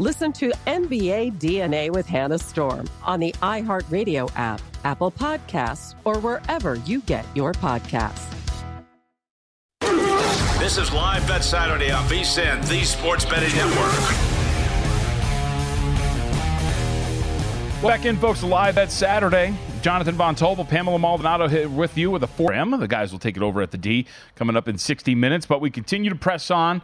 Listen to NBA DNA with Hannah Storm on the iHeartRadio app, Apple Podcasts, or wherever you get your podcasts. This is Live Bet Saturday on VSIN, the Sports Betting Network. Back in, folks, live Bet Saturday. Jonathan Von Tobel, Pamela Maldonado here with you with a 4M. The guys will take it over at the D coming up in 60 minutes, but we continue to press on,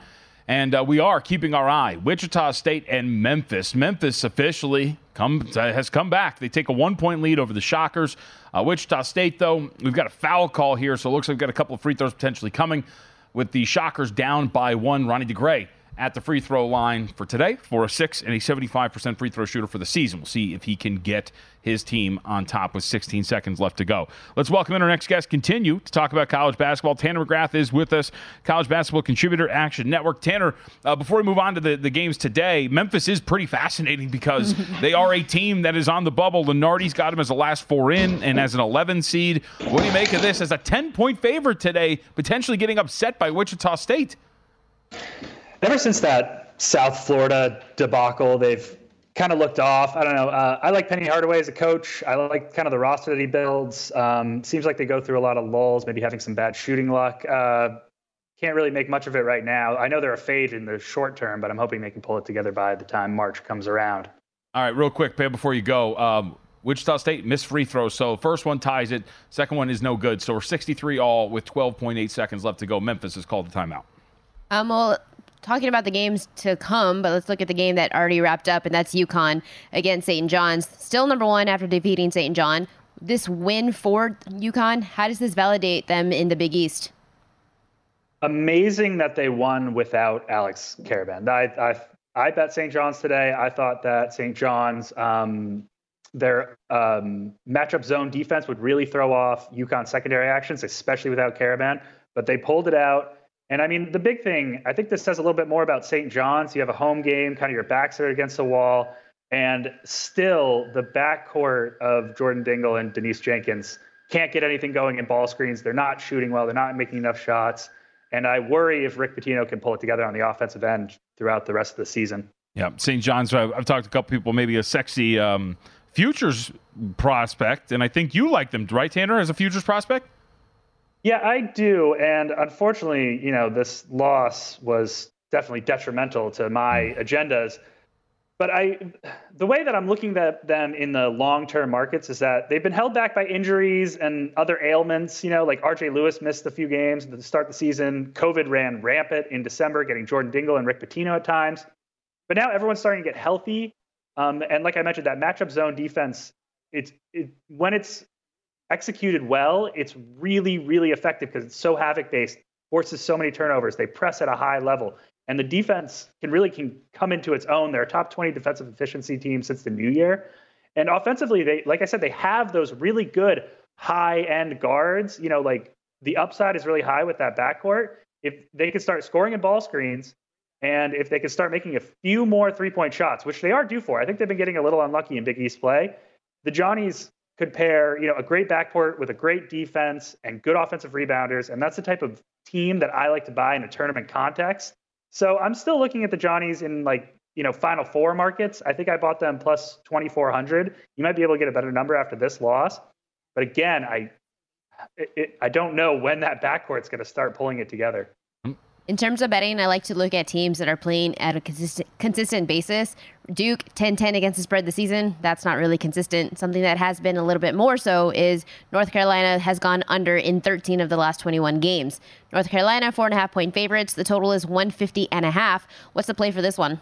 and uh, we are keeping our eye. Wichita State and Memphis. Memphis officially come uh, has come back. They take a one point lead over the Shockers. Uh, Wichita State, though, we've got a foul call here, so it looks like we've got a couple of free throws potentially coming with the Shockers down by one. Ronnie DeGray at the free throw line for today for a six and a 75% free throw shooter for the season. We'll see if he can get his team on top with 16 seconds left to go. Let's welcome in our next guest. Continue to talk about college basketball. Tanner McGrath is with us, college basketball contributor, Action Network. Tanner, uh, before we move on to the, the games today, Memphis is pretty fascinating because they are a team that is on the bubble. Lunardi's got them as a last four in and as an 11 seed. What do you make of this as a 10 point favorite today, potentially getting upset by Wichita State? Ever since that South Florida debacle, they've kind of looked off. I don't know. Uh, I like Penny Hardaway as a coach. I like kind of the roster that he builds. Um, seems like they go through a lot of lulls, maybe having some bad shooting luck. Uh, can't really make much of it right now. I know they're a fade in the short term, but I'm hoping they can pull it together by the time March comes around. All right, real quick, Pam, before you go. Um, Wichita State missed free throws, so first one ties it, second one is no good. So we're 63 all with 12.8 seconds left to go. Memphis has called the timeout. Um, well, talking about the games to come, but let's look at the game that already wrapped up, and that's UConn against St. John's. Still number one after defeating St. John. This win for UConn, how does this validate them in the Big East? Amazing that they won without Alex Karaban. I, I, I bet St. John's today. I thought that St. John's, um, their um, matchup zone defense would really throw off UConn secondary actions, especially without Karaban. But they pulled it out. And I mean, the big thing, I think this says a little bit more about St. John's. You have a home game, kind of your backs are against the wall, and still the backcourt of Jordan Dingle and Daniss Jenkins can't get anything going in ball screens. They're not shooting well, they're not making enough shots. And I worry if Rick Pitino can pull it together on the offensive end throughout the rest of the season. Yeah, St. John's, I've, I've talked to a couple people, maybe a sexy um, futures prospect, and I think you like them, right, Tanner, as a futures prospect? Yeah, I do. And unfortunately, you know, this loss was definitely detrimental to my agendas. But I, the way that I'm looking at them in the long-term markets is that they've been held back by injuries and other ailments. You know, like R.J. Luis missed a few games at the start of the season. COVID ran rampant in December, getting Jordan Dingle and Rick Pitino at times. But now everyone's starting to get healthy. Um, and like I mentioned, that matchup zone defense, it's it, when it's executed well, it's really, really effective because it's so havoc based, forces so many turnovers. They press at a high level. And the defense can really can come into its own. They're a top 20 defensive efficiency team since the new year. And offensively, they like I said, they have those really good high end guards. You know, like the upside is really high with that backcourt. if they can start scoring in ball screens and if they can start making a few more three point shots, which they are due for, I think they've been getting a little unlucky in Big East play. The Johnnies could pair, you know, a great backcourt with a great defense and good offensive rebounders, and that's the type of team that I like to buy in a tournament context. So I'm still looking at the Johnnies in like you know Final Four markets. I think I bought them plus 2,400. You might be able to get a better number after this loss, but again, I it, I don't know when that backcourt's going to start pulling it together. In terms of betting, I like to look at teams that are playing at a consistent, consistent basis. Duke 10-10 against the spread this season. That's not really consistent. Something that has been a little bit more so is North Carolina has gone under in 13 of the last 21 games. North Carolina four and a half point favorites. The total is 150 and a half. What's the play for this one?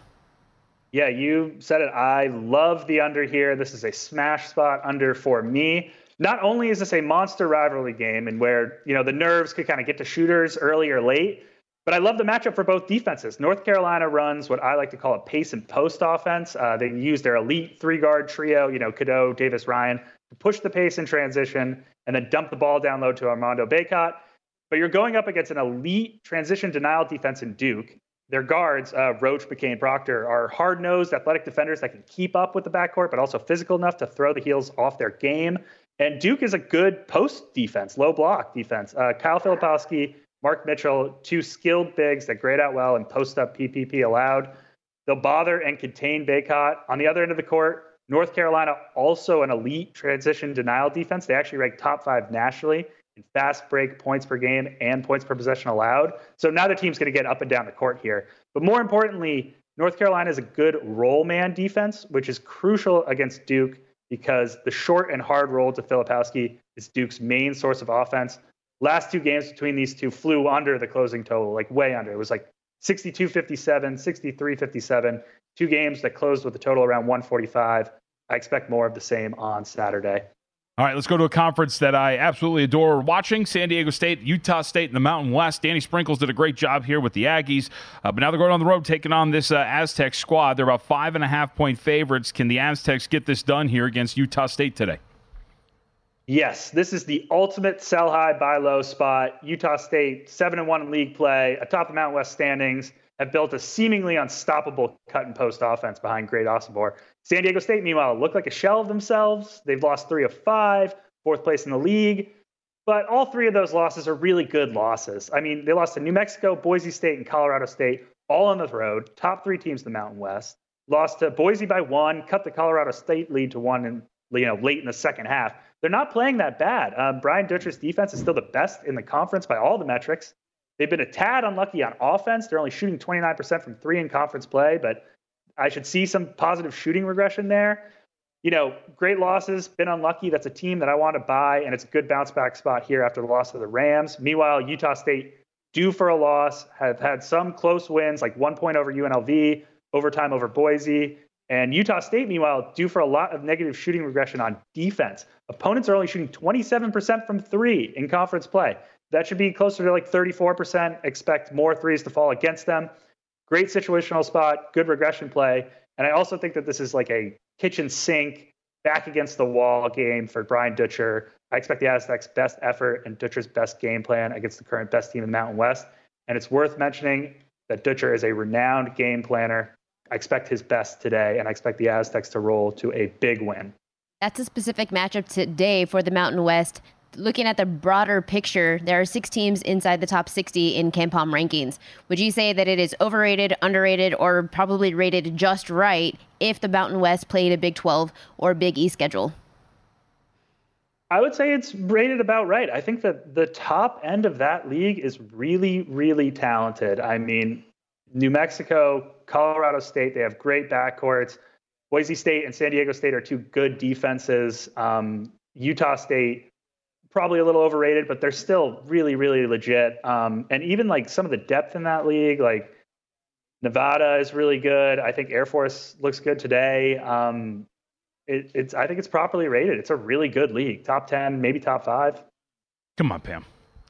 Yeah, you said it. I love the under here. This is a smash spot under for me. Not only is this a monster rivalry game and where you know the nerves could kind of get to shooters early or late but I love the matchup for both defenses. North Carolina runs what I like to call a pace and post offense. Uh, they use their elite three guard trio, you know, Cadeau, Davis, Ryan, to push the pace in transition and then dump the ball down low to Armando Bacot. But you're going up against an elite transition denial defense in Duke. Their guards, uh, Roach, McCain, Proctor, are hard nosed athletic defenders that can keep up with the backcourt, but also physical enough to throw the heels off their game. And Duke is a good post defense, low block defense. Uh, Kyle Filipowski Mark Mitchell, two skilled bigs that grade out well and post up PPP allowed. They'll bother and contain Bacot. On the other end of the court, North Carolina, also an elite transition denial defense. They actually rank top five nationally in fast break points per game and points per possession allowed. So now the team's going to get up and down the court here. But more importantly, North Carolina is a good roll man defense, which is crucial against Duke because the short and hard roll to Filipowski is Duke's main source of offense. Last two games between these two flew under the closing total, like way under. It was like 62 57, 63 57. Two games that closed with a total around 145. I expect more of the same on Saturday. All right, let's go to a conference that I absolutely adore watching San Diego State, Utah State in the Mountain West. Danny Sprinkles did a great job here with the Aggies, uh, but now they're going on the road taking on this uh, Aztec squad. They're about five and a half point favorites. Can the Aztecs get this done here against Utah State today? Yes, this is the ultimate sell high, buy low spot. Utah State, 7 and 1 in league play, atop the Mountain West standings, have built a seemingly unstoppable cut and post offense behind Great Osobor. San Diego State, meanwhile, look like a shell of themselves. They've lost three of five, fourth place in the league. But all three of those losses are really good losses. I mean, they lost to New Mexico, Boise State, and Colorado State, all on the road. Top three teams in the Mountain West. Lost to Boise by one, cut the Colorado State lead to one, and you know late in the second half they're not playing that bad. Um, Brian Dutcher's defense is still the best in the conference by all the metrics. They've been a tad unlucky on offense. They're only shooting 29% from three in conference play, but I should see some positive shooting regression there. You know, great losses, been unlucky. That's a team that I want to buy, and it's a good bounce back spot here after the loss of the Rams. Meanwhile, Utah State due for a loss, have had some close wins, like one point over UNLV, overtime over Boise. And Utah State, meanwhile, due for a lot of negative shooting regression on defense. Opponents are only shooting 27% from three in conference play. That should be closer to like 34%. Expect more threes to fall against them. Great situational spot, good regression play. And I also think that this is like a kitchen sink, back against the wall game for Brian Dutcher. I expect the Aztecs' best effort and Dutcher's best game plan against the current best team in Mountain West. And it's worth mentioning that Dutcher is a renowned game planner I expect his best today, and I expect the Aztecs to roll to a big win. That's a specific matchup today for the Mountain West. Looking at the broader picture, there are six teams inside the top 60 in KenPom rankings. Would you say that it is overrated, underrated, or probably rated just right if the Mountain West played a Big 12 or Big East schedule? I would say it's rated about right. I think that the top end of that league is really, really talented. I mean, New Mexico, Colorado State, they have great backcourts. Boise State and San Diego State are two good defenses. Um, Utah State, probably a little overrated, but they're still really, really legit. Um, and even like some of the depth in that league, like Nevada is really good. I think Air Force looks good today. Um, it, it's I think it's properly rated. It's a really good league, top ten, maybe top five. Come on, Pam.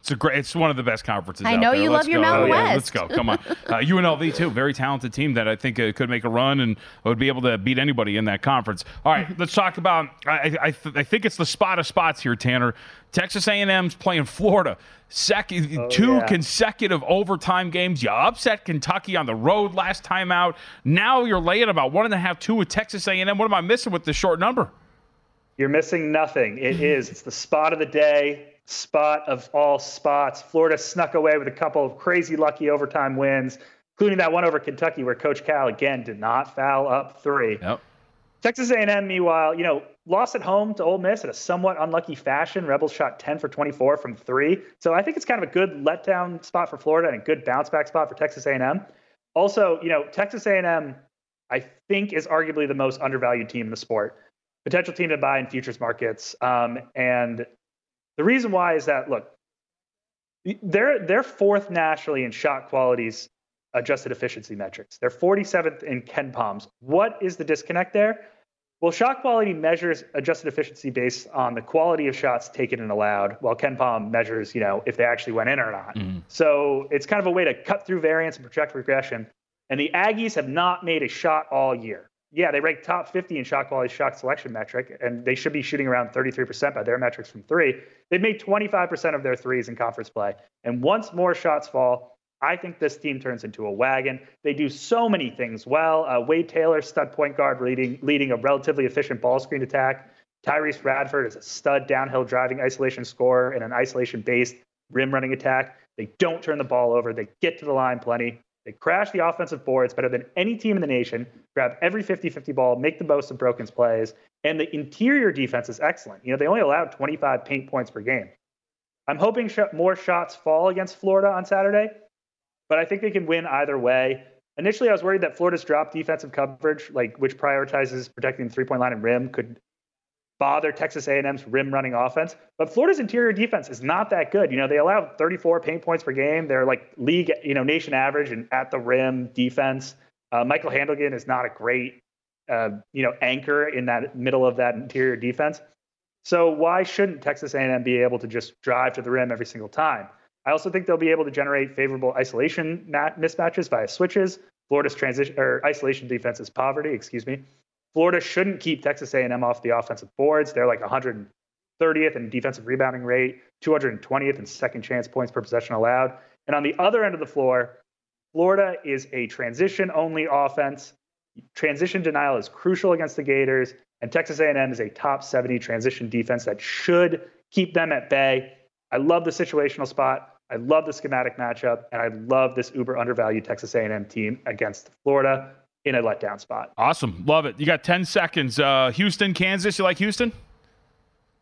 It's a great. It's one of the best conferences. I out know there. you Let's love your go. Mountain Yeah, West. Let's go. Come on. Uh, UNLV too, very talented team that I think uh, could make a run and would be able to beat anybody in that conference. All right, let's talk about. I I, th- I think it's the spot of spots here, Tanner. Texas A&M's playing Florida. Second, two yeah. consecutive overtime games. You upset Kentucky on the road last time out. Now you're laying about one and a half, two with Texas A&M. What am I missing with this short number? You're missing nothing. It is. It's the spot of the day, spot of all spots. Florida snuck away with a couple of crazy lucky overtime wins, including that one over Kentucky where Coach Cal again did not foul up three. Yep. Texas A&M, meanwhile, you know, lost at home to Ole Miss in a somewhat unlucky fashion. Rebels shot 10 for 24 from three, so I think it's kind of a good letdown spot for Florida and a good bounce back spot for Texas A&M. Also, you know, Texas A&M, I think, is arguably the most undervalued team in the sport. Potential team to buy in futures markets, um, and the reason why is that look, they're they're fourth nationally in shot qualities adjusted efficiency metrics. They're 47th in KenPom's. What is the disconnect there? Well, shot quality measures adjusted efficiency based on the quality of shots taken and allowed, while KenPom measures, you know, if they actually went in or not. Mm-hmm. So it's kind of a way to cut through variance and project regression. And the Aggies have not made a shot all year. Yeah, they rank top 50 in shot quality shot selection metric, and they should be shooting around 33% by their metrics from three. They've made 25% of their threes in conference play. And once more shots fall, I think this team turns into a wagon. They do so many things well. Uh, Wade Taylor, stud point guard, leading leading a relatively efficient ball screen attack. Tyrece Radford is a stud downhill driving isolation scorer in an isolation based rim running attack. They don't turn the ball over. They get to the line plenty. They crash the offensive boards better than any team in the nation, grab every 50 50 ball, make the most of Broken's plays. And the interior defense is excellent. You know, they only allowed 25 paint points per game. I'm hoping sh- more shots fall against Florida on Saturday, but I think they can win either way. Initially, I was worried that Florida's drop defensive coverage, like which prioritizes protecting the three-point line and rim, could bother Texas A&M's rim running offense. But Florida's interior defense is not that good. You know, they allow 34 paint points per game. They're like league, you know, nation average and at the rim defense. Uh, Michael Handlogten is not a great, uh, you know, anchor in that middle of that interior defense. So why shouldn't Texas A&M be able to just drive to the rim every single time? I also think they'll be able to generate favorable isolation mat- mismatches via switches. Florida's transition or isolation defense is poverty. Excuse me. Florida shouldn't keep Texas A&M off the offensive boards. They're like 130th in defensive rebounding rate, 220th in second chance points per possession allowed. And on the other end of the floor, Florida is a transition only offense. Transition denial is crucial against the Gators, and Texas A&M is a top 70 transition defense that should keep them at bay. I love the situational spot. I love the schematic matchup, and I love this uber undervalued Texas A&M team against Florida in a letdown spot. Awesome. Love it. You got 10 seconds. Uh, Houston, Kansas. You like Houston?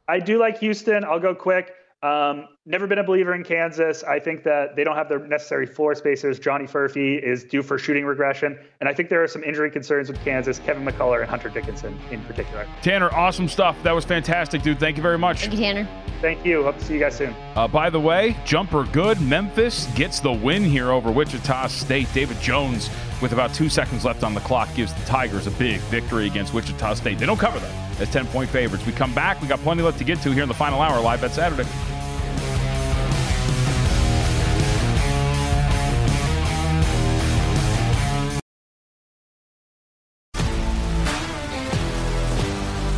I do like Houston. I'll go quick. Um, never been a believer in Kansas. I think that they don't have the necessary floor spacers. Johnny Furphy is due for shooting regression. And I think there are some injury concerns with Kansas, Kevin McCullar and Hunter Dickinson in particular. Tanner, awesome stuff. That was fantastic, dude. Thank you very much. Thank you, Tanner. Thank you. Hope to see you guys soon. Uh, by the way, jumper good. Memphis gets the win here over Wichita State. David Jones, with about two seconds left on the clock, gives the Tigers a big victory against Wichita State. They don't cover that as 10 point favorites. We come back. We got plenty left to get to here in the final hour, live at Saturday.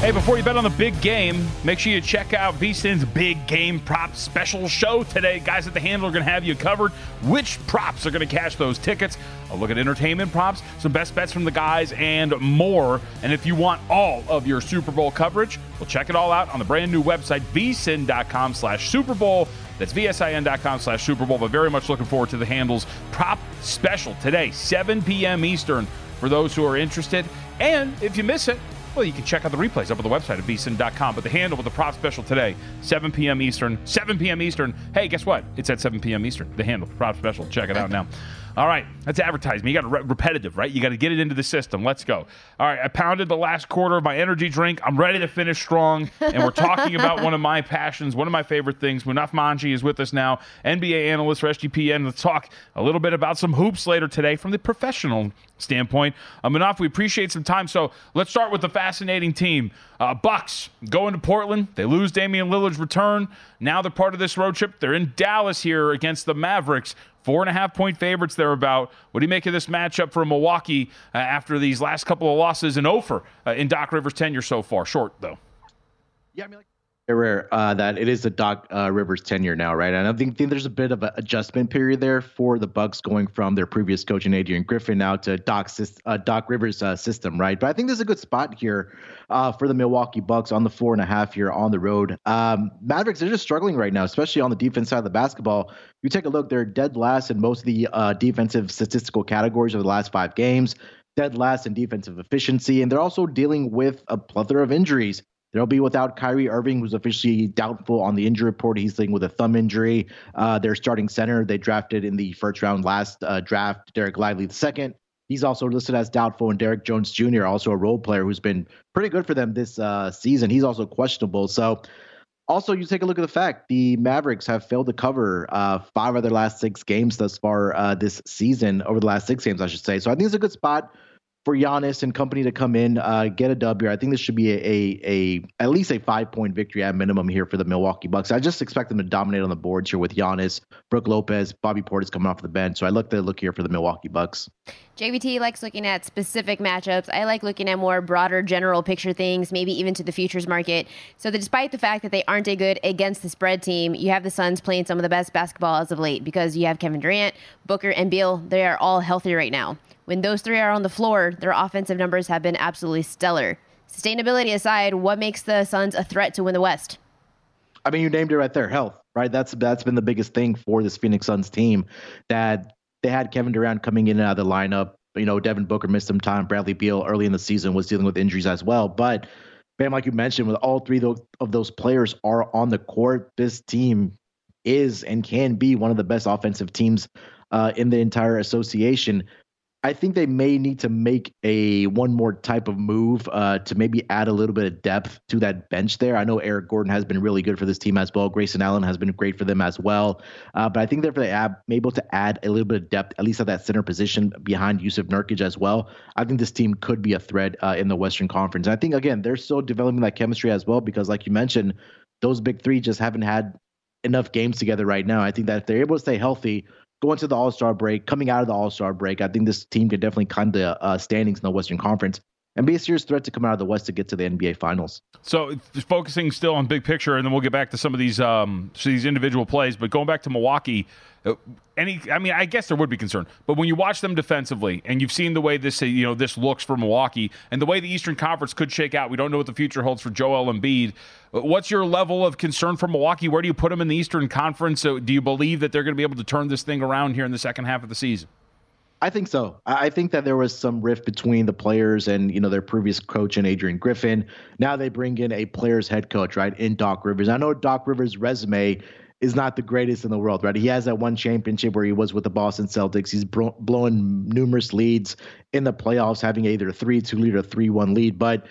Hey, before you bet on the big game, make sure you check out VSIN's Big Game Prop Special Show today. Guys at the handle are going to have you covered. Which props are going to cash those tickets? A look at entertainment props, some best bets from the guys, and more. And if you want all of your Super Bowl coverage, well, check it all out on the brand new website, vsin.com slash Super Bowl. That's vsin.com slash Super Bowl. But very much looking forward to the handles prop special today, 7 p.m. Eastern, for those who are interested. And if you miss it, well, you can check out the replays up on the website at vsin.com. But the handle with the prop special today, 7 p.m. Eastern. 7 p.m. Eastern. Hey, guess what? It's at 7 p.m. Eastern. The handle, prop special. Check it out now. All right, that's advertising. You got to re- repetitive, right? You got to get it into the system. Let's go. All right, I pounded the last quarter of my energy drink. I'm ready to finish strong. And we're talking about one of my passions, one of my favorite things. Munaf Manji is with us now, NBA analyst for SGPN. Let's talk a little bit about some hoops later today from the professional standpoint. Uh, Munaf, we appreciate some time. So let's start with the fascinating team. Uh, Bucks going to Portland. They lose Damian Lillard's return. Now they're part of this road trip. They're in Dallas here against the Mavericks. Four and a half point favorites there about. What do you make of this matchup for Milwaukee uh, after these last couple of losses in Ofer uh, in Doc Rivers' tenure so far? Short, though. Rare uh, that it is the Doc uh, Rivers tenure now, right? And I think, think there's a bit of an adjustment period there for the Bucks going from their previous coach in Adrian Griffin now to Doc uh, Doc Rivers uh, system, right? But I think there's a good spot here uh, for the Milwaukee Bucks on the four and a half here on the road. Um, Mavericks are just struggling right now, especially on the defense side of the basketball. You take a look; they're dead last in most of the uh, defensive statistical categories over the last five games. Dead last in defensive efficiency, and they're also dealing with a plethora of injuries. They'll be without Kyrie Irving, who's officially doubtful on the injury report. He's dealing with a thumb injury. Uh, their starting center, they drafted in the first round last uh, draft, Dereck Lively the second. He's also listed as doubtful, and Derrick Jones Jr., also a role player who's been pretty good for them this uh, season. He's also questionable. So, also, you take a look at the fact the Mavericks have failed to cover uh, five of their last six games thus far uh, this season, over the last six games, I should say. So, I think it's a good spot for Giannis and company to come in, uh, get a W. I think this should be a, a a at least a five point victory at minimum here for the Milwaukee Bucks. I just expect them to dominate on the boards here with Giannis, Brook Lopez, Bobby Portis coming off the bench. So I look to look here for the Milwaukee Bucks. JVT likes looking at specific matchups. I like looking at more broader general picture things, maybe even to the futures market. So that despite the fact that they aren't a good against the spread team, you have the Suns playing some of the best basketball as of late because you have Kevin Durant, Booker, and Beal. They are all healthy right now. When those three are on the floor, their offensive numbers have been absolutely stellar. Sustainability aside, what makes the Suns a threat to win the West? I mean, you named it right there, health, right? That's that's been the biggest thing for this Phoenix Suns team that they had Kevin Durant coming in and out of the lineup. You know, Devin Booker missed some time. Bradley Beal early in the season was dealing with injuries as well. But, Bam, like you mentioned, with all three of those players are on the court, this team is and can be one of the best offensive teams uh, in the entire association. I think they may need to make a one more type of move uh, to maybe add a little bit of depth to that bench there. I know Eric Gordon has been really good for this team as well. Grayson Allen has been great for them as well. Uh, but I think they're able to add a little bit of depth, at least at that center position behind Jusuf Nurkic as well. I think this team could be a threat uh, in the Western Conference. I think again they're still developing that chemistry as well because, like you mentioned, those big three just haven't had enough games together right now. I think that if they're able to stay healthy going to the All Star break, coming out of the All Star break, I think this team can definitely climb the uh, standings in the Western Conference and be a serious threat to come out of the West to get to the NBA Finals. So, focusing still on big picture, and then we'll get back to some of these um, these individual plays. But going back to Milwaukee, uh, any, I mean, I guess there would be concern, but when you watch them defensively, and you've seen the way this, you know, this looks for Milwaukee, and the way the Eastern Conference could shake out, we don't know what the future holds for Joel Embiid. Uh, what's your level of concern for Milwaukee? Where do you put them in the Eastern Conference? So do you believe that they're going to be able to turn this thing around here in the second half of the season? I think so. I think that there was some rift between the players and you know their previous coach and Adrian Griffin. Now they bring in a player's head coach, right? In Doc Rivers. I know Doc Rivers' resume is not the greatest in the world, right? He has that one championship where he was with the Boston Celtics. He's bro- blowing numerous leads in the playoffs, having either a three-two lead or three-one lead. But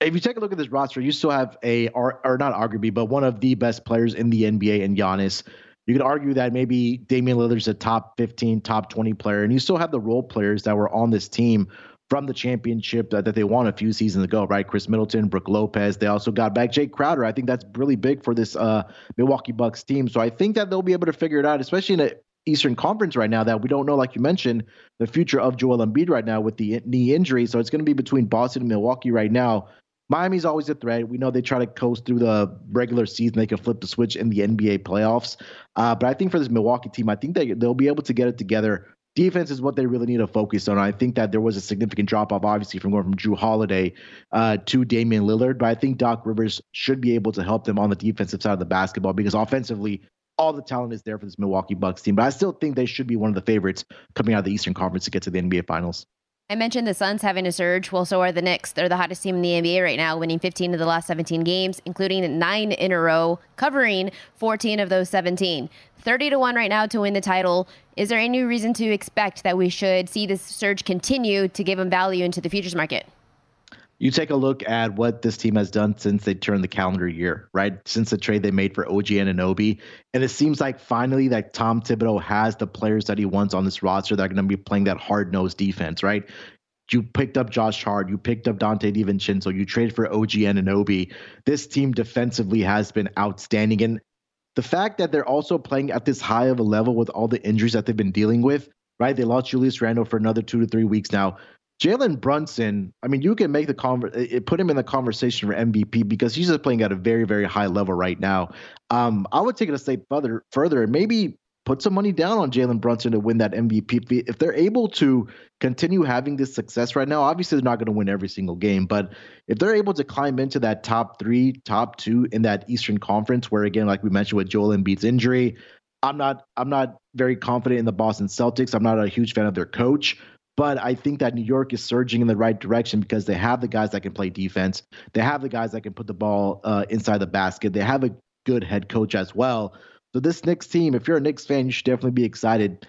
if you take a look at this roster, you still have a or, or not arguably, but one of the best players in the NBA in Giannis. You could argue that maybe Damian Lillard's a top 15, top 20 player, and you still have the role players that were on this team from the championship that, that they won a few seasons ago, right? Khris Middleton, Brook Lopez. They also got back Jae Crowder. I think that's really big for this uh, Milwaukee Bucks team. So I think that they'll be able to figure it out, especially in a Eastern Conference right now that we don't know, like you mentioned, the future of Joel Embiid right now with the knee injury. So it's going to be between Boston and Milwaukee right now. Miami's always a threat. We know they try to coast through the regular season. They can flip the switch in the NBA playoffs. Uh, but I think for this Milwaukee team, I think they, they'll be able to get it together. Defense is what they really need to focus on. I think that there was a significant drop off, obviously, from going from Jrue Holiday uh, to Damian Lillard. But I think Doc Rivers should be able to help them on the defensive side of the basketball because offensively, all the talent is there for this Milwaukee Bucks team. But I still think they should be one of the favorites coming out of the Eastern Conference to get to the NBA Finals. I mentioned the Suns having a surge. Well, so are the Knicks. They're the hottest team in the NBA right now, winning 15 of the last 17 games, including nine in a row, covering 14 of those 17. 30 to 1 right now to win the title. Is there any reason to expect that we should see this surge continue to give them value into the futures market? You take a look at what this team has done since they turned the calendar year, right? Since the trade they made for OG Anunoby. And it seems like finally that Tom Thibodeau has the players that he wants on this roster that are going to be playing that hard nosed defense, right? You picked up Josh Hart, you picked up Donte DiVincenzo, you traded for OG Anunoby. This team defensively has been outstanding. And the fact that they're also playing at this high of a level with all the injuries that they've been dealing with, right? They lost Julius Randle for another two to three weeks now. Jalen Brunson, I mean, you can make the conver- put him in the conversation for MVP because he's just playing at a very, very high level right now. Um, I would take it a step further, further, and maybe put some money down on Jalen Brunson to win that MVP. If they're able to continue having this success right now, obviously they're not going to win every single game, but if they're able to climb into that top three, top two in that Eastern Conference, where again, like we mentioned with Joel Embiid's injury, I'm not I'm not very confident in the Boston Celtics. I'm not a huge fan of their coach. But I think that New York is surging in the right direction because they have the guys that can play defense. They have the guys that can put the ball uh, inside the basket. They have a good head coach as well. So this Knicks team, if you're a Knicks fan, you should definitely be excited.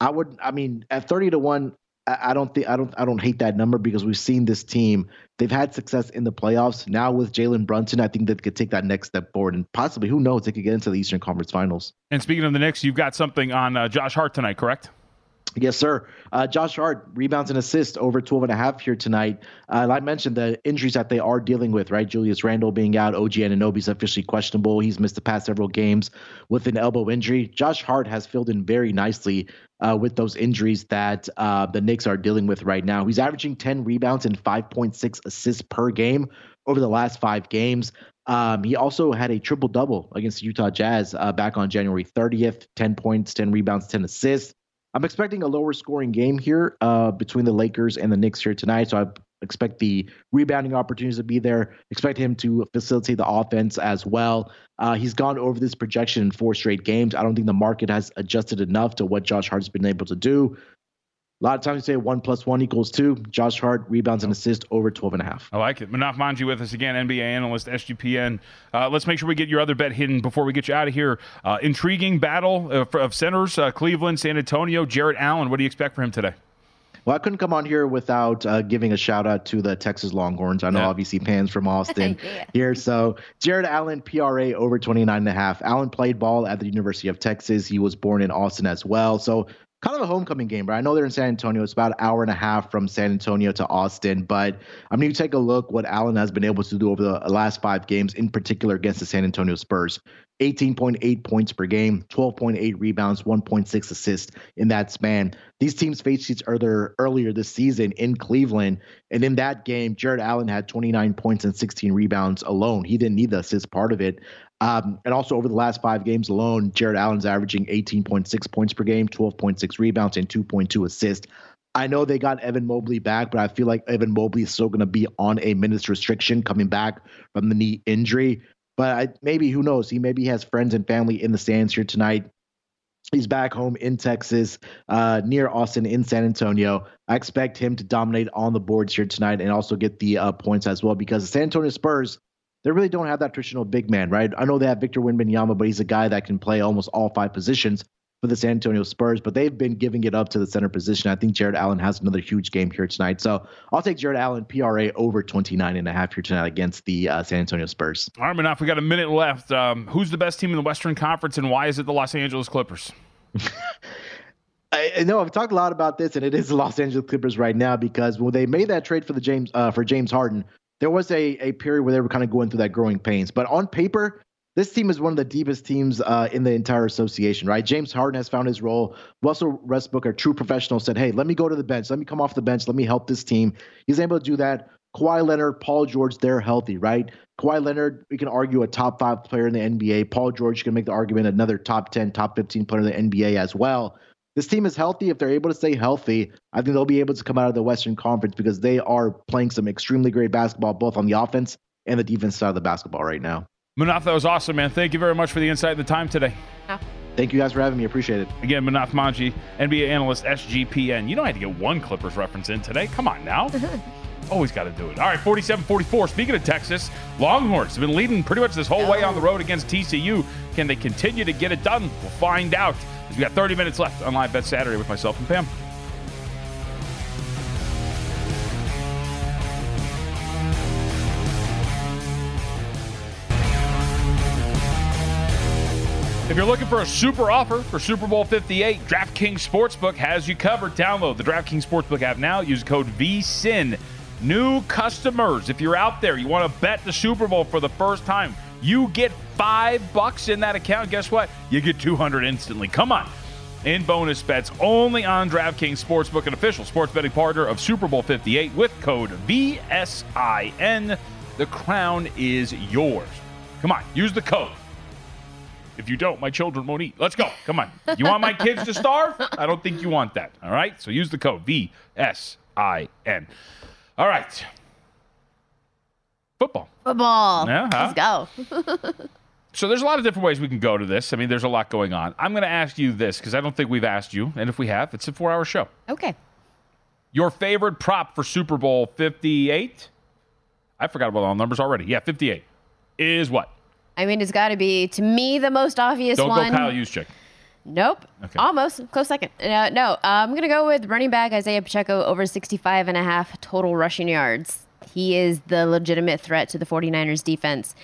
I would, I mean, at 30 to one, I don't think I don't I don't hate that number because we've seen this team. They've had success in the playoffs. Now with Jalen Brunson, I think they could take that next step forward and possibly, who knows, they could get into the Eastern Conference Finals. And speaking of the Knicks, you've got something on uh, Josh Hart tonight, correct? Yes, sir. Uh, Josh Hart rebounds and assists over 12 and a half here tonight. Uh, I mentioned, the injuries that they are dealing with, right? Julius Randle being out, OG Anunoby's officially questionable. He's missed the past several games with an elbow injury. Josh Hart has filled in very nicely uh, with those injuries that uh, the Knicks are dealing with right now. He's averaging 10 rebounds and 5.6 assists per game over the last five games. Um, he also had a triple double against the Utah Jazz uh, back on January 30th 10 points, 10 rebounds, 10 assists. I'm expecting a lower scoring game here uh, between the Lakers and the Knicks here tonight. So I expect the rebounding opportunities to be there. Expect him to facilitate the offense as well. Uh, he's gone over this projection in four straight games. I don't think the market has adjusted enough to what Josh Hart's been able to do. A lot of times you say one plus one equals two. Josh Hart rebounds and assists over 12 and a half. I like it. Munaf Manji with us again, NBA analyst, SGPN. Uh, let's make sure we get your other bet hidden before we get you out of here. Uh, intriguing battle of, of centers, uh, Cleveland, San Antonio, Jarrett Allen. What do you expect for him today? Well, I couldn't come on here without uh, giving a shout out to the Texas Longhorns. I know Yeah. obviously Pam's from Austin Yeah. here. So Jarrett Allen, PRA over 29 and a half. Allen played ball at the University of Texas. He was born in Austin as well. So kind of a homecoming game, right? I know they're in San Antonio. It's about an hour and a half from San Antonio to Austin. But I mean, you take a look what Allen has been able to do over the last five games, in particular against the San Antonio Spurs. 18.8 points per game, 12.8 rebounds, 1.6 assists in that span. These teams faced each other earlier this season in Cleveland. And in that game, Jarrett Allen had 29 points and 16 rebounds alone. He didn't need the assist part of it. Um, and also over the last five games alone, Jarrett Allen's averaging 18.6 points per game, 12.6 rebounds, and 2.2 assists. I know they got Evan Mobley back, but I feel like Evan Mobley is still going to be on a minutes restriction coming back from the knee injury. But I, maybe who knows? He maybe has friends and family in the stands here tonight. He's back home in Texas, uh, near Austin in San Antonio. I expect him to dominate on the boards here tonight and also get the uh, points as well because the San Antonio Spurs, they really don't have that traditional big man, right? I know they have Victor Wembanyama, but he's a guy that can play almost all five positions for the San Antonio Spurs, but they've been giving it up to the center position. I think Jarrett Allen has another huge game here tonight. So I'll take Jarrett Allen PRA over 29 and a half here tonight against the uh, San Antonio Spurs. All right, Munaf, we got a minute left. Um, who's the best team in the Western Conference, and why is it the Los Angeles Clippers? I, I know I've talked a lot about this, and it is the Los Angeles Clippers right now because when they made that trade for the James uh, for James Harden, there was a a period where they were kind of going through that growing pains. But on paper, this team is one of the deepest teams uh, in the entire association, right? James Harden has found his role. Russell Westbrook, a true professional, said, "Hey, let me go to the bench. Let me come off the bench. Let me help this team." He's able to do that. Kawhi Leonard, Paul George, they're healthy, right? Kawhi Leonard, we can argue a top five player in the NBA. Paul George, can make the argument another top 10, top 15 player in the NBA as well. This team is healthy. If they're able to stay healthy, I think they'll be able to come out of the Western Conference because they are playing some extremely great basketball, both on the offense and the defense side of the basketball right now. Munaf, that was awesome, man. Thank you very much for the insight and the time today. Thank you guys for having me. Appreciate it. Again, Munaf Manji, NBA analyst, SGPN. You don't have to get one Clippers reference in today. Come on now. Always got to do it. All right, 47 44. Speaking of Texas, Longhorns have been leading pretty much this whole way on the road against TCU. Can they continue to get it done? We'll find out. We got 30 minutes left on Live Bet Saturday with myself and Pam. If you're looking for a super offer for Super Bowl 58, DraftKings Sportsbook has you covered. Download the DraftKings Sportsbook app now. Use code VSIN. New customers, if you're out there, you want to bet the Super Bowl for the first time, you get five bucks in that account. Guess what? You get 200 instantly. Come on. In bonus bets only on DraftKings Sportsbook, an official sports betting partner of Super Bowl 58 with code VSIN. The crown is yours. Come on, use the code. If you don't, my children won't eat. Let's go. Come on. You want my kids to starve? I don't think you want that. All right? So use the code V S I N. All right. Football. Football. Yeah, huh? Let's go. So there's a lot of different ways we can go to this. I mean, there's a lot going on. I'm going to ask you this because I don't think we've asked you. And if we have, it's a four hour show. okay. Your favorite prop for Super Bowl 58? I forgot about all the numbers already. Yeah, 58 is what? I mean, it's got to be, to me, the most obvious Don't one. go Kyle Juszczyk. Nope. Okay. Almost. Close second. Uh, no, uh, I'm going to go with running back Isaiah Pacheco over 65 and a half total rushing yards. He is the legitimate threat to the 49ers defense.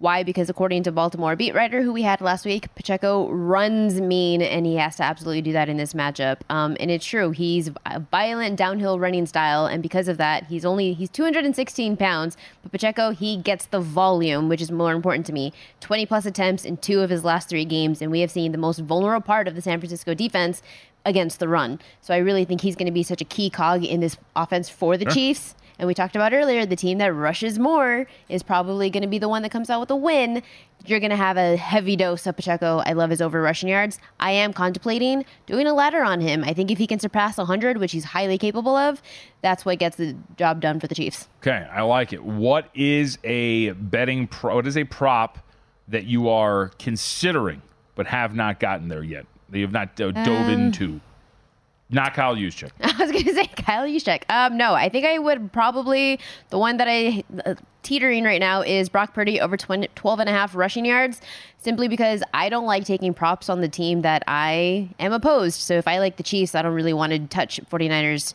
Why? Because according to Baltimore beat writer who we had last week, Pacheco runs mean, and he has to absolutely do that in this matchup. Um, and it's true, he's a violent downhill running style, and because of that, he's only he's 216 pounds. But Pacheco, he gets the volume, which is more important to me. 20 plus attempts in two of his last three games, and we have seen the most vulnerable part of the San Francisco defense against the run. So I really think he's going to be such a key cog in this offense for the Sure. Chiefs. And we talked about earlier, the team that rushes more is probably going to be the one that comes out with a win. You're going to have a heavy dose of Pacheco. I love his over rushing yards. I am contemplating doing a ladder on him. I think if he can surpass 100, which he's highly capable of, that's what gets the job done for the Chiefs. Okay, I like it. What is a betting pro? What is a prop that you are considering but have not gotten there yet? That you have not uh, dove Um, into? Not Kyle Juszczyk. I was going to say Kyle Juszczyk. Um, no, I think I would probably the one that I uh, teetering right now is Brock Purdy over 20, 12 and a half rushing yards, simply because I don't like taking props on the team that I am opposed. So if I like the Chiefs, I don't really want to touch 49ers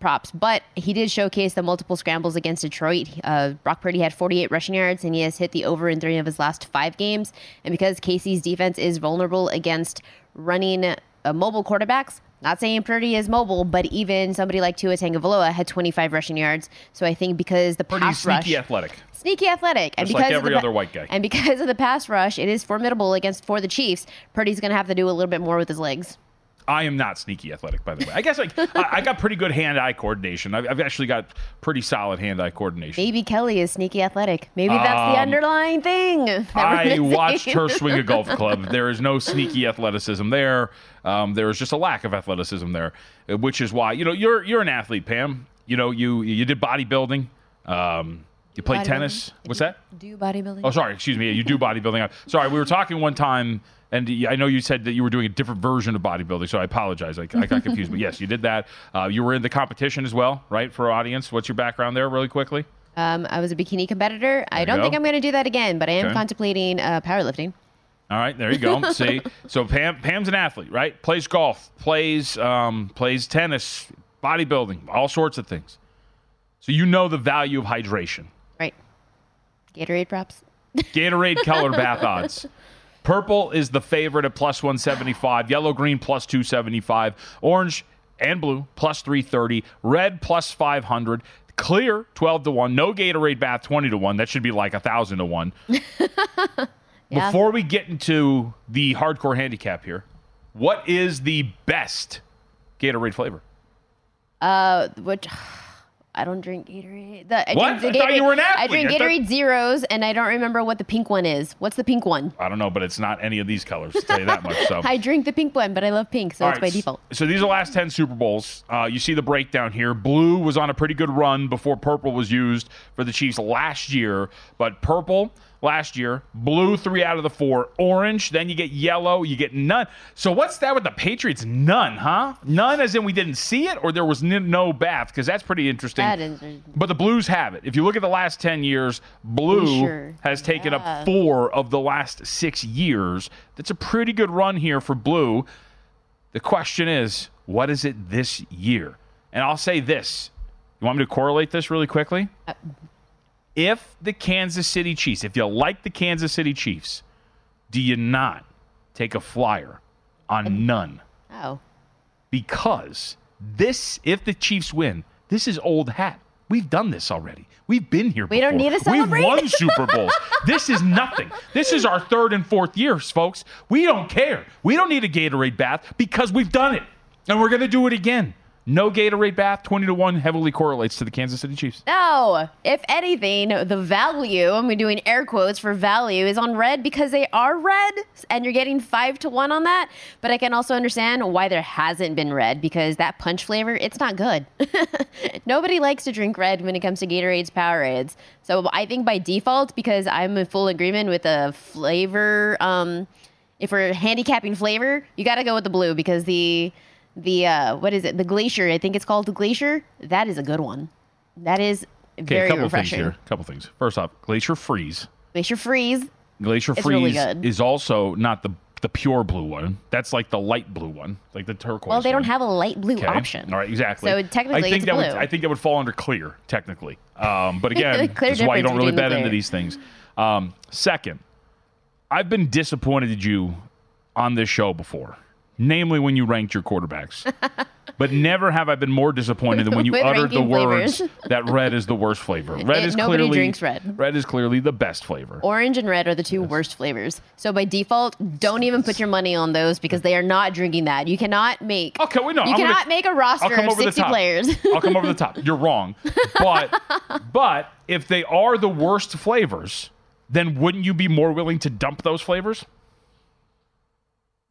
props. But he did showcase the multiple scrambles against Detroit. Uh, Brock Purdy had 48 rushing yards, and he has hit the over in three of his last five games. And because Casey's defense is vulnerable against running uh, mobile quarterbacks, not saying Purdy is mobile, but even somebody like Tua Tagovailoa had 25 rushing yards. So I think because the Pretty pass sneaky rush, athletic. sneaky athletic, and Just because like of every the, other white guy. and because of the pass rush, it is formidable against for the Chiefs. Purdy's going to have to do a little bit more with his legs. I am not sneaky athletic, by the way. I guess like I, I got pretty good hand-eye coordination. I've, I've actually got pretty solid hand-eye coordination. Maybe Kelly is sneaky athletic. Maybe that's the Um, underlying thing. I watched her swing a golf club. There is no sneaky athleticism there. Um, there is just a lack of athleticism there, which is why you know you're you're an athlete, Pam. You know you you did bodybuilding. Um, you played Bodybuilding? tennis. What's that? Do bodybuilding? Oh, sorry. Excuse me. You do bodybuilding. Sorry, we were talking one time, and I know you said that you were doing a different version of bodybuilding, so I apologize. I, I got confused. but yes, you did that. Uh, you were in the competition as well, right? For our audience, what's your background there, really quickly? Um, I was a bikini competitor. I don't think I'm going to do that again, but I am Okay. contemplating uh, powerlifting. All right, there you go. See, so Pam, Pam's an athlete, right? Plays golf, plays um, plays tennis, bodybuilding, all sorts of things. So you know the value of hydration. Right. Gatorade props. Gatorade colored bath odds. Purple is the favorite at plus 175. Yellow, green plus 275. Orange and blue plus 330. Red plus 500. Clear 12 to 1. No Gatorade bath 20 to 1. That should be like a 1,000 to 1. Yeah. Before we get into the hardcore handicap here, what is the best Gatorade flavor? Uh, which I don't drink Gatorade. The, I What? Drink the I thought you were an I drink I thought- Gatorade Zeros, and I don't remember what the pink one is. What's the pink one? I don't know, but it's not any of these colors, to tell you that much. So. I drink the pink one, but I love pink, so All it's right, by default. So these are the last 10 Super Bowls. Uh, you see the breakdown here. Blue was on a pretty good run before purple was used for the Chiefs last year, but purple last year, blue three out of the four, orange, then you get yellow, you get none. So what's that with the Patriots? None, huh? None as in we didn't see it or there was no bath because that's pretty interesting. That is- But the Blues have it. If you look at the last 10 years, blue Sure. has taken Yeah. up four of the last six years. That's a pretty good run here for blue. The question is, what is it this year? And I'll say this. You want me to correlate this really quickly? Uh, If the Kansas City Chiefs, if you like the Kansas City Chiefs, do you not take a flyer on none? Oh. Because this, if the Chiefs win, this is old hat. We've done this already. We've been here We don't need a celebrate? We've won Super Bowls. this is nothing. This is our third and fourth years, folks. We don't care. We don't need a Gatorade bath because we've done it. And we're going to do it again. No Gatorade bath, 20 to 1 heavily correlates to the Kansas City Chiefs. No, if anything, the value, I'm doing air quotes for value, is on red because they are red and you're getting five to one on that. But I can also understand why there hasn't been red because that punch flavor, it's not good. Nobody likes to drink red when it comes to Gatorade's Powerades. So I think by default, because I'm in full agreement with the flavor, um, if we're handicapping flavor, you got to go with the blue because the the uh, what is it? The glacier, I think it's called the glacier. That is a good one. That is very Okay, a couple refreshing. things here. A couple things. First off, Glacier Freeze. Glacier freeze. Glacier It's Freeze really is also not the the pure blue one. That's like the light blue one, like the turquoise. Well, they don't have a light blue Okay. option. All right, exactly. So technically I think it's that blue. Would, I think that would fall under clear, technically. Um, but again, Clear this is why you don't really bet the into these things. Um, second, I've been disappointed in you on this show before, namely when you ranked your quarterbacks. but never have I been more disappointed than when you uttered the words flavors. that red is the worst flavor. Red It- is nobody clearly drinks red. Red is clearly the best flavor. Orange and red are the two worst flavors. So by default, don't even put your money on those because they are not drinking that. You cannot make. Okay, we know. You I'm gonna- cannot make a roster of 60 players. I'll come over the top. You're wrong. But but if they are the worst flavors, then wouldn't you be more willing to dump those flavors?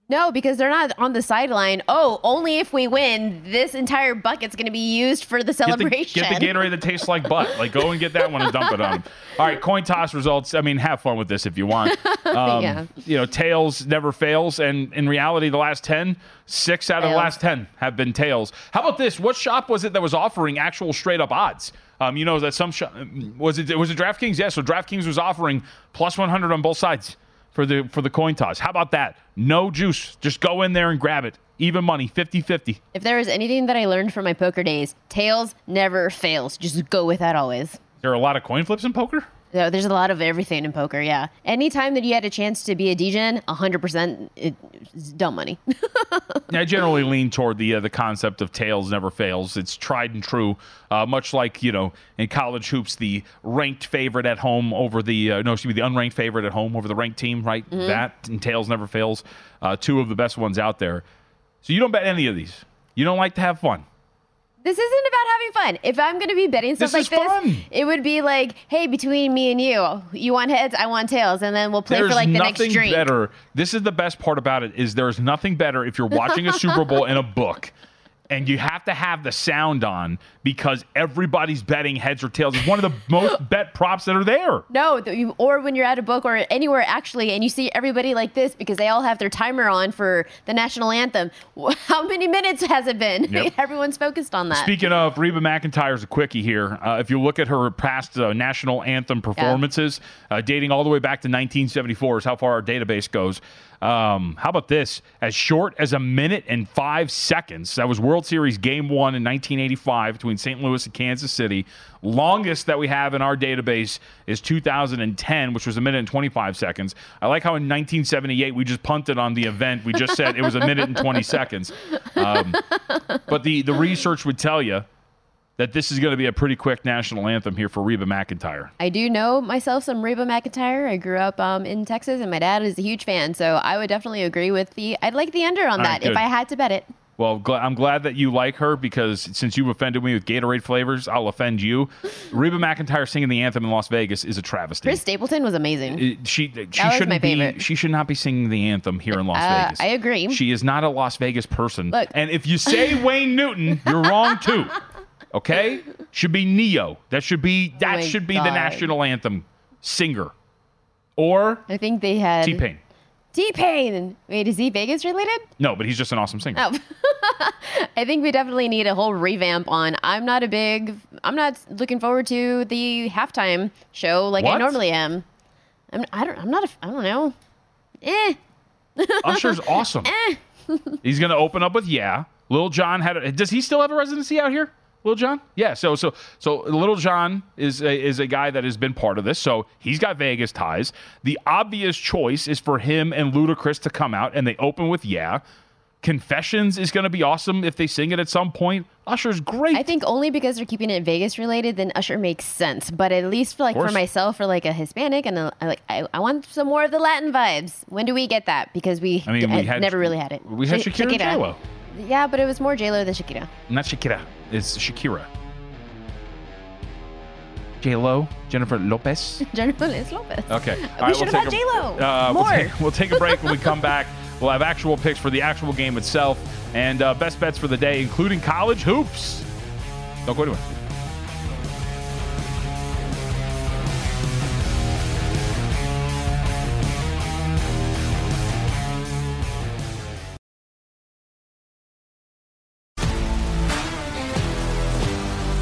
No, because they're not on the sideline. Oh, only if we win, this entire bucket's going to be used for the Get the, celebration. get the Gatorade that tastes like butt. Like, go and get that one and dump it on. All right, coin toss results. I mean, have fun with this if you want. Um, Yeah. You know, tails never fails. And in reality, the last 10, six out of the last 10 have been tails. How about this? What shop was it that was offering actual straight up odds? Um, you know, that some shop, was it, was it DraftKings? Yeah, so DraftKings was offering plus 100 on both sides for the for the coin toss. How about that? No juice. Just go in there and grab it. Even money, 50-50. if there is anything that I learned from my poker days, tails never fails. Just go with that always. There are a lot of coin flips in poker? There's a lot of everything in poker, yeah. Anytime that you had a chance to be a DGen, 100% it's dumb money. I generally lean toward the uh, the concept of tails never fails. It's tried and true. Uh, much like you know in college hoops, the ranked favorite at home over the uh, no, excuse me, the unranked favorite at home over the ranked team, right? Mhm. That and tails never fails. Uh, two of the best ones out there. So you don't bet any of these. You don't like to have fun. This isn't about having fun. If I'm going to be betting stuff This like is this, fun. it would be like, hey, between me and you, you want heads, I want tails, and then we'll play There's for like the nothing next drink. better. This is the best part about it is there's nothing better if you're watching a Super Bowl in a book and you have to have the sound on because everybody's betting heads or tails. It's one of the most bet props that are there. No, you- or when you're at a book or anywhere actually, and you see everybody like this because they all have their timer on for the national anthem. How many minutes has it been? Yep. Everyone's focused on that. Speaking of Reba McEntire's a quickie here. Uh, if you look at her past uh, national anthem performances, uh, dating all the way back to 1974 is how far our database goes. Um, how about this? As short as a minute and five seconds. That was World Series Game One in 1985 between St. Louis and Kansas City. Longest that we have in our database is 2010, which was a minute and 25 seconds. I like how in 1978 we just punted on the event. We just said it was a minute and 20 seconds. Um, but the the research would tell you that this is going to be a pretty quick national anthem here for Reba McEntire. I do know myself some Reba McEntire. I grew up um, in Texas, and my dad is a huge fan, so I would definitely agree with the. I'd like the under on All that right, if. I had to bet it. Well, gl- I'm glad that you like her because since you offended me with Gatorade flavors, I'll offend you. Reba McEntire singing the anthem in Las Vegas is a travesty. Chris Stapleton was amazing. It- she she shouldn't my be favorite. she should not be singing the anthem here in Las Uh, Vegas. I agree. She is not a Las Vegas person. Look. and if you say Wayne Newton, you're wrong too. Okay? Should be Ne-Yo. That should be that Oh should be the national anthem singer. Or I think they had T Pain. T Pain. Wait, is he Vegas related? No, but he's just an awesome singer. Oh. I think we definitely need a whole revamp on. I'm not a big. I'm not looking forward to the halftime show like I normally am. I'm. I don't. I'm not. A, I don't know. Eh. Usher's awesome. Eh. He's going to open up with yeah. Lil Jon had. A, does he still have a residency out here? Lil Jon? Yeah. So so so Little John is a, is a guy that has been part of this. So he's got Vegas ties. The obvious choice is for him and Ludacris to come out and they open with yeah. Confessions is going to be awesome if they sing it at some point. Usher's great. I think only because they're keeping it Vegas related, then Usher makes sense. But at least for like for myself, for like a Hispanic, and a, I like I, I want some more of the Latin vibes. When do we get that? Because we, I mean, we had- never really had it. we had Sha- Shakira and J-Lo. Yeah, but it was more J Lo than Shakira. Not Shakira. It's Shakira. J Lo, Jennifer Lopez. Jennifer Liz Lopez. Okay. We right, should we'll have had a- J-Lo. Uh, we'll, More. take, we'll take a break when we come back. We'll have actual picks for the actual game itself and uh, best bets for the day, including college hoops. Don't go anywhere.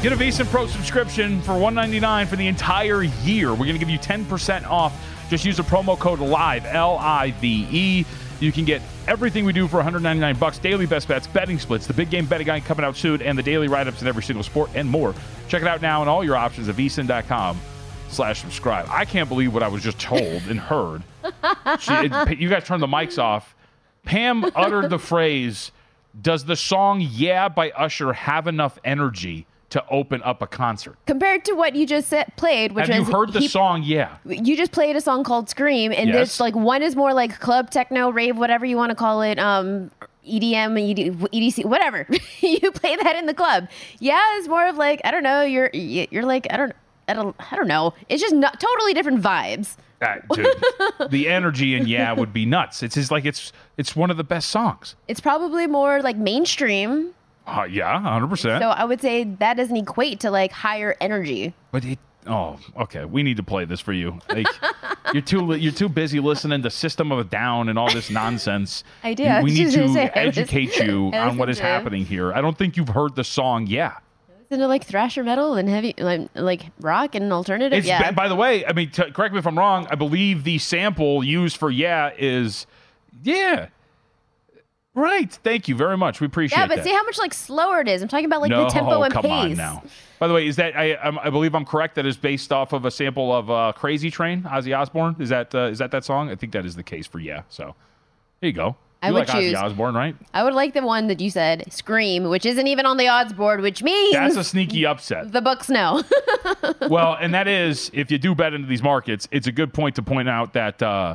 Get a VSiN Pro subscription for 199 for the entire year. We're going to give you 10% off. Just use the promo code LIVE, L I V E. You can get everything we do for 199 bucks. Daily best bets, betting splits, the big game betting guide coming out soon, and the daily write-ups in every single sport and more. Check it out now and all your options at vsin.com slash subscribe. I can't believe what I was just told and heard. She, it, you guys turned the mics off. Pam uttered the phrase, does the song Yeah by Usher have enough energy to open up a concert? Compared to what you just said, played, which Have you was heard the he- song Yeah? You just played a song called Scream, and Yes. this like one is more like club techno, rave, whatever you want to call it, um, EDM, ED, EDC, whatever. you play that in the club. Yeah, it's more of like I don't know. You're you're like I don't I don't I don't know. It's just not totally different vibes. Uh, dude, the energy in Yeah would be nuts. It's just like it's it's one of the best songs. It's probably more like mainstream. Uh, yeah, 100%. So I would say that doesn't equate to like higher energy. But it. Oh, okay. We need to play this for you. Like, you're too you're too busy listening to System of a Down and all this nonsense. I do. You- We need to say, I was- educate you on what is happening here. I don't think you've heard the song. Yeah. Isn't it like thrasher metal and heavy like like rock and alternative? It's yeah. by the way, I mean, t- correct me if I'm wrong. I believe the sample used for "Yeah" is "Yeah." Right. Thank you very much. We appreciate it. yeah, but that. see how much like slower it is. I'm talking about like no, the tempo and come pace. on now. By the way, is that I I believe I'm correct? That is based off of a sample of uh, "Crazy Train" Ozzy Osbourne. Is that uh, is that that song? I think that is the case for "Yeah." So there you go. I You would like choose- Ozzy Osbourne, right? I would like the one that you said, Scream, which isn't even on the odds board, which means That's a sneaky upset. the books know. well, and that is if you do bet into these markets, it's a good point to point out that uh,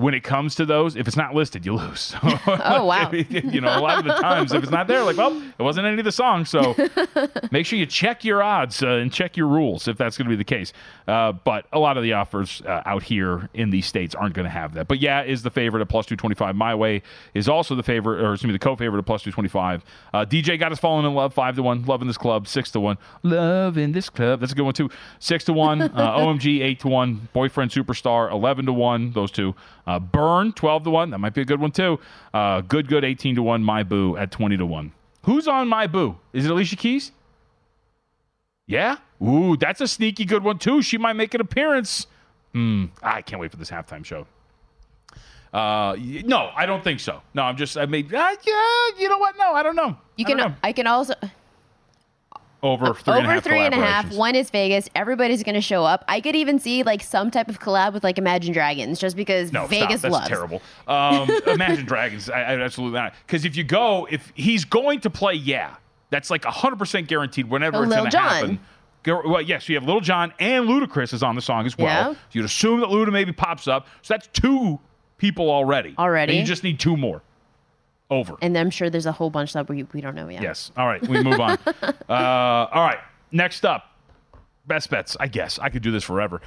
when it comes to those, if it's not listed, you lose. Oh, wow. you know, a lot of the times, if it's not there, like, well, it wasn't any of the songs. So make sure you check your odds uh, and check your rules if that's going to be the case. Uh, but a lot of the offers uh, out here in these states aren't going to have that. But yeah, is the favorite at plus 225. My way is also the favorite, or excuse me, the co favorite at plus 225. Uh, DJ got us falling in love, 5 to 1. Love in this club, 6 to 1. Love in this club. That's a good one, too. 6 to 1. Uh, OMG, 8 to 1. Boyfriend Superstar, 11 to 1. Those two. Uh, Burn, 12 to 1. That might be a good one, too. Uh, good, good, 18 to 1. My Boo at 20 to 1. Who's on My Boo? Is it Alicia Keys? Yeah? Ooh, that's a sneaky good one, too. She might make an appearance. Hmm. I can't wait for this halftime show. Uh, no, I don't think so. No, I'm just, I made, uh, yeah, you know what? No, I don't know. You I can know. I can also over three and a half three and a half. One is Vegas. Everybody's gonna show up. I could even see like some type of collab with like Imagine Dragons, just because No, Vegas stop. That's loves. terrible. Um, Imagine Dragons. I, I absolutely not. Because if you go, if he's going to play, yeah, that's like hundred percent guaranteed. Whenever Oh, it's going to happen. Well, yes, you have Little John and Ludacris is on the song as well. Yeah. You'd assume that Luda maybe pops up. So that's two people already. Already. And you just need two more. Over. And I'm sure there's a whole bunch that we, we don't know yet. Yes. All right. We move on. uh, all right. Next up, best bets. I guess I could do this forever.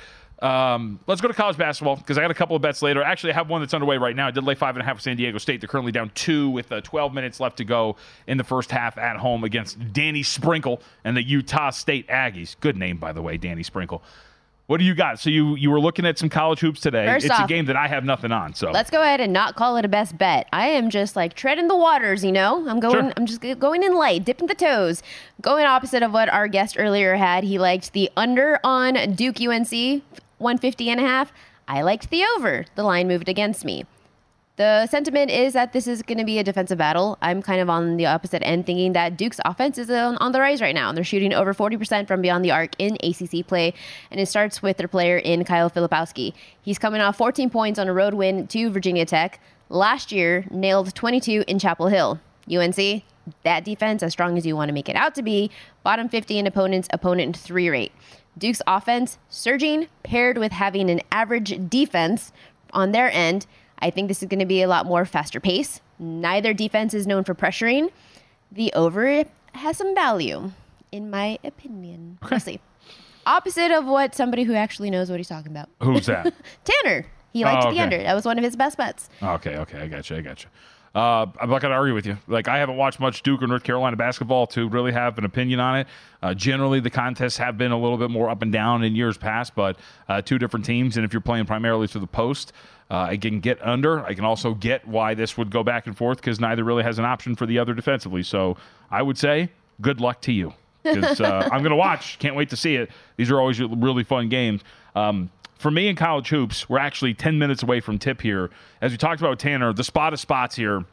Um, let's go to college basketball because I got a couple of bets later. Actually, I have one that's underway right now. I did lay five and a half with San Diego State. They're currently down two with uh, 12 minutes left to go in the first half at home against Danny Sprinkle and the Utah State Aggies. Good name, by the way, Danny Sprinkle. What do you got? So you you were looking at some college hoops today. First it's a game that I have nothing on. So Let's go ahead and not call it a best bet. I am just like treading the waters, you know. I'm going. Sure. I'm just going in light, dipping the toes. Going opposite of what our guest earlier had. He liked the under on Duke UNC 150 and a half. I liked the over. The line moved against me. The sentiment is that this is going to be a defensive battle. I'm kind of on the opposite end, thinking that Duke's offense is on, on the rise right now. They're shooting over 40% from beyond the arc in ACC play, and it starts with their player in Kyle Filipowski. He's coming off 14 points on a road win to Virginia Tech. Last year, nailed 22 in Chapel Hill. UNC, that defense, as strong as you want to make it out to be, bottom 50 in opponents, opponent three rate. Duke's offense surging, paired with having an average defense on their end. I think this is going to be a lot more faster pace. Neither defense is known for pressuring. The over has some value, in my opinion. We'll see. Opposite of what somebody who actually knows what he's talking about. who's that? Tanner. He liked Oh, the under. That was one of his best bets. Okay, okay, I got you, I got you. Uh, I'm not going to argue with you. Like, I haven't watched much Duke or North Carolina basketball to really have an opinion on it. Uh, generally, the contests have been a little bit more up and down in years past, but uh, two different teams. And if you're playing primarily through the post, uh, I can get under. I can also get why this would go back and forth because neither really has an option for the other defensively. So I would say good luck to you because uh, I'm going to watch. Can't wait to see it. These are always really fun games. Um, for me in college hoops, we're actually 10 minutes away from tip here. As we talked about with Tanner, the spot of spots here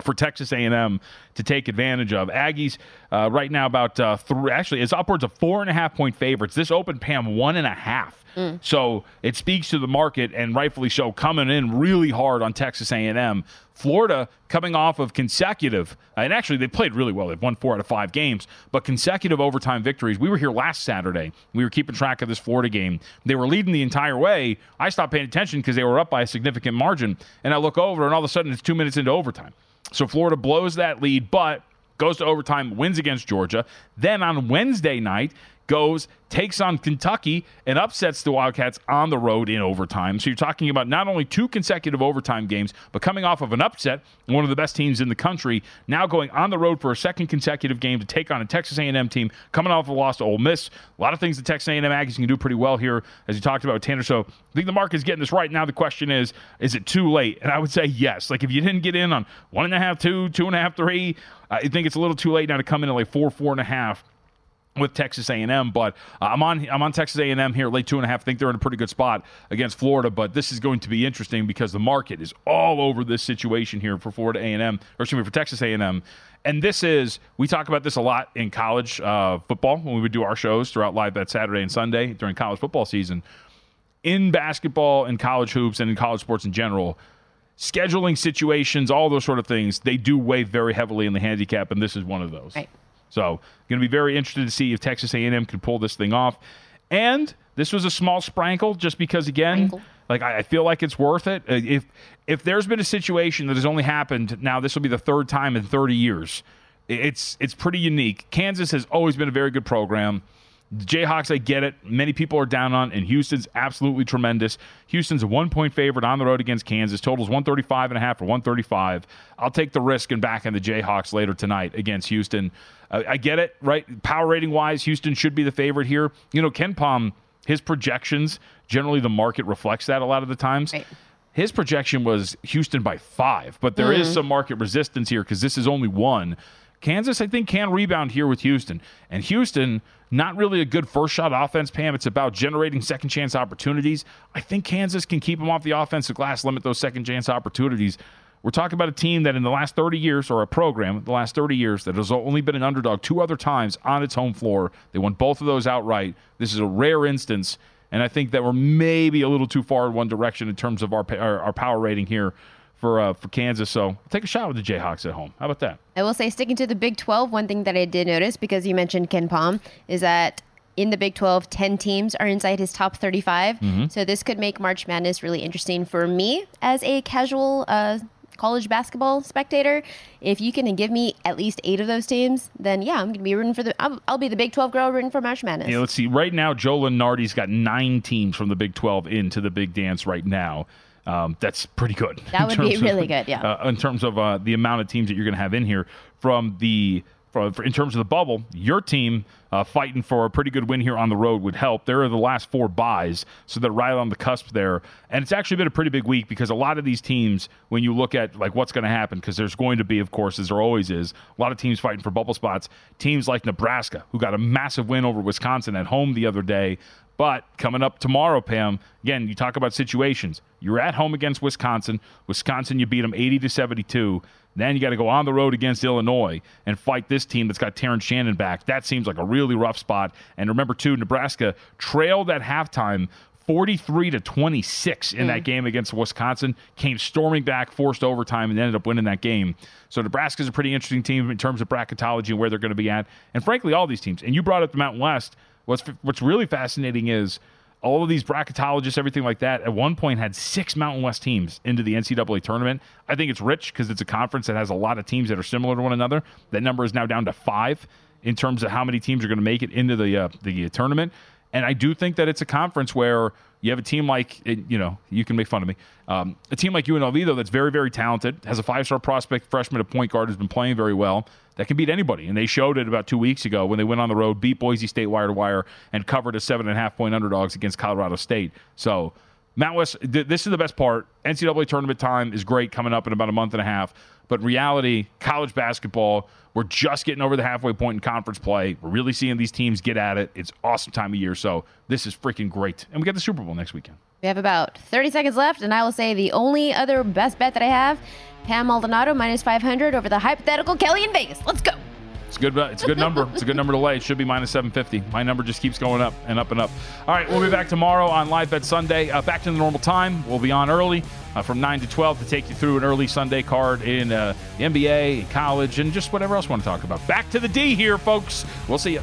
for Texas A&M to take advantage of. Aggies uh, right now about uh, three, actually it's upwards of four and a half point favorites. This open Pam one and a half. Mm. So it speaks to the market and rightfully so coming in really hard on Texas A&M. Florida coming off of consecutive, and actually they played really well. They've won four out of five games, but consecutive overtime victories. We were here last Saturday. We were keeping track of this Florida game. They were leading the entire way. I stopped paying attention because they were up by a significant margin, and I look over, and all of a sudden it's two minutes into overtime. So Florida blows that lead, but goes to overtime, wins against Georgia. Then on Wednesday night, goes, takes on Kentucky, and upsets the Wildcats on the road in overtime. So you're talking about not only two consecutive overtime games, but coming off of an upset, one of the best teams in the country, now going on the road for a second consecutive game to take on a Texas A&M team coming off a loss to Ole Miss. A lot of things the Texas A&M Aggies can do pretty well here, as you talked about, Tanner. So I think the market is getting this right. Now the question is, is it too late? And I would say yes. Like if you didn't get in on one and a half, two, two and a half, three, I think it's a little too late now to come in at like four, four and a half with Texas A&M, but uh, I'm on I'm on Texas A&M here, late two and a half. I think they're in a pretty good spot against Florida, but this is going to be interesting because the market is all over this situation here for Florida A&M, or excuse me, for Texas A&M. And this is we talk about this a lot in college uh, football when we would do our shows throughout live that Saturday and Sunday during college football season. In basketball and college hoops and in college sports in general, scheduling situations, all those sort of things, they do weigh very heavily in the handicap, and this is one of those. Right. So, going to be very interested to see if Texas A&M can pull this thing off. And this was a small sprinkle, just because again, like I, I feel like it's worth it. Uh, If if there's been a situation that has only happened now, this will be the third time in 30 years. I- It's it's pretty unique. Kansas has always been a very good program. The Jayhawks, I get it. Many people are down on, and Houston's absolutely tremendous. Houston's a one point favorite on the road against Kansas. Totals 135 and a half or 135. I'll take the risk and back in the Jayhawks later tonight against Houston. Uh, I get it, right? Power rating wise, Houston should be the favorite here. You know, KenPom, his projections, generally the market reflects that a lot of the times. His projection was Houston by five, but there is Mhm. some market resistance here because this is only one. Kansas, I think, can rebound here with Houston. And Houston, not really a good first shot offense, Pam. It's about generating second chance opportunities. I think Kansas can keep them off the offensive glass, limit those second chance opportunities. We're talking about a team that in the last 30 years, or a program, the last 30 years, that has only been an underdog two other times on its home floor. They won both of those outright. This is a rare instance. And I think that we're maybe a little too far in one direction in terms of our, our, our power rating here for uh, for Kansas. So I'll take a shot with the Jayhawks at home. How about that? I will say, sticking to the Big 12, one thing that I did notice because you mentioned KenPom is that in the Big 12, 10 teams are inside his top 35. Mhm. So this could make March Madness really interesting for me as a casual uh, college basketball spectator. If you can give me at least eight of those teams, then yeah, I'm going to be rooting for the. I'll, I'll be the Big 12 girl rooting for March Madness. Yeah, let's see. Right now, Joe Lunardi's got nine teams from the Big 12 into the big dance right now. Um, that's pretty good. That would be terms of- really good, yeah. Uh, in terms of uh, the amount of teams that you're going to have in here from the. For- in terms of the bubble, your team uh, fighting for a pretty good win here on the road would help. There are the last four buys, so they're right on the cusp there. And it's actually been a pretty big week because a lot of these teams, when you look at like what's going to happen, because there's going to be, of course, as there always is, a lot of teams fighting for bubble spots. Teams like Nebraska, who got a massive win over Wisconsin at home the other day, but coming up tomorrow, Pam, again, you talk about situations. You're at home against Wisconsin. Wisconsin, you beat them 80 to 72. Then you got to go on the road against Illinois and fight this team that's got Terrence Shannon back. That seems like a really rough spot. And remember, too, Nebraska trailed at halftime 43 to 26 in that mm. game against Wisconsin, came storming back, forced overtime, and ended up winning that game. So Nebraska's a pretty interesting team in terms of bracketology and where they're going to be at. And frankly, all these teams. And you brought up the Mountain West. What's what's really fascinating is all of these bracketologists, everything like that, at one point had six Mountain West teams into the NCAA tournament. I think it's rich because it's a conference that has a lot of teams that are similar to one another. That number is now down to five in terms of how many teams are going to make it into the uh, the tournament. And I do think that it's a conference where you have a team like, you know, you can make fun of me. Um, a team like UNLV, though, that's very, very talented, has a five star prospect freshman at point guard who's been playing very well, that can beat anybody. And they showed it about two weeks ago when they went on the road, beat Boise State wire to wire, and covered as seven and a half point underdogs against Colorado State. So, Mount West, th- this is the best part. NCAA tournament time is great coming up in about a month and a half. But reality, college basketball, we're just getting over the halfway point in conference play. We're really seeing these teams get at it. It's awesome time of year. So this is freaking great. And we got the Super Bowl next weekend. We have about 30 seconds left, and I will say the only other best bet that I have Pam Maldonado minus 500 over the hypothetical Kelly in Vegas. Let's go. It's good. It's a good number. It's a good number to lay. It should be minus 750. My number just keeps going up and up and up. All right, we'll be back tomorrow on Live Bet Sunday. Uh, back to the normal time. We'll be on early uh, from 9 to 12 to take you through an early Sunday card in uh, the NBA, college, and just whatever else we want to talk about. Back to the D here, folks. We'll see you.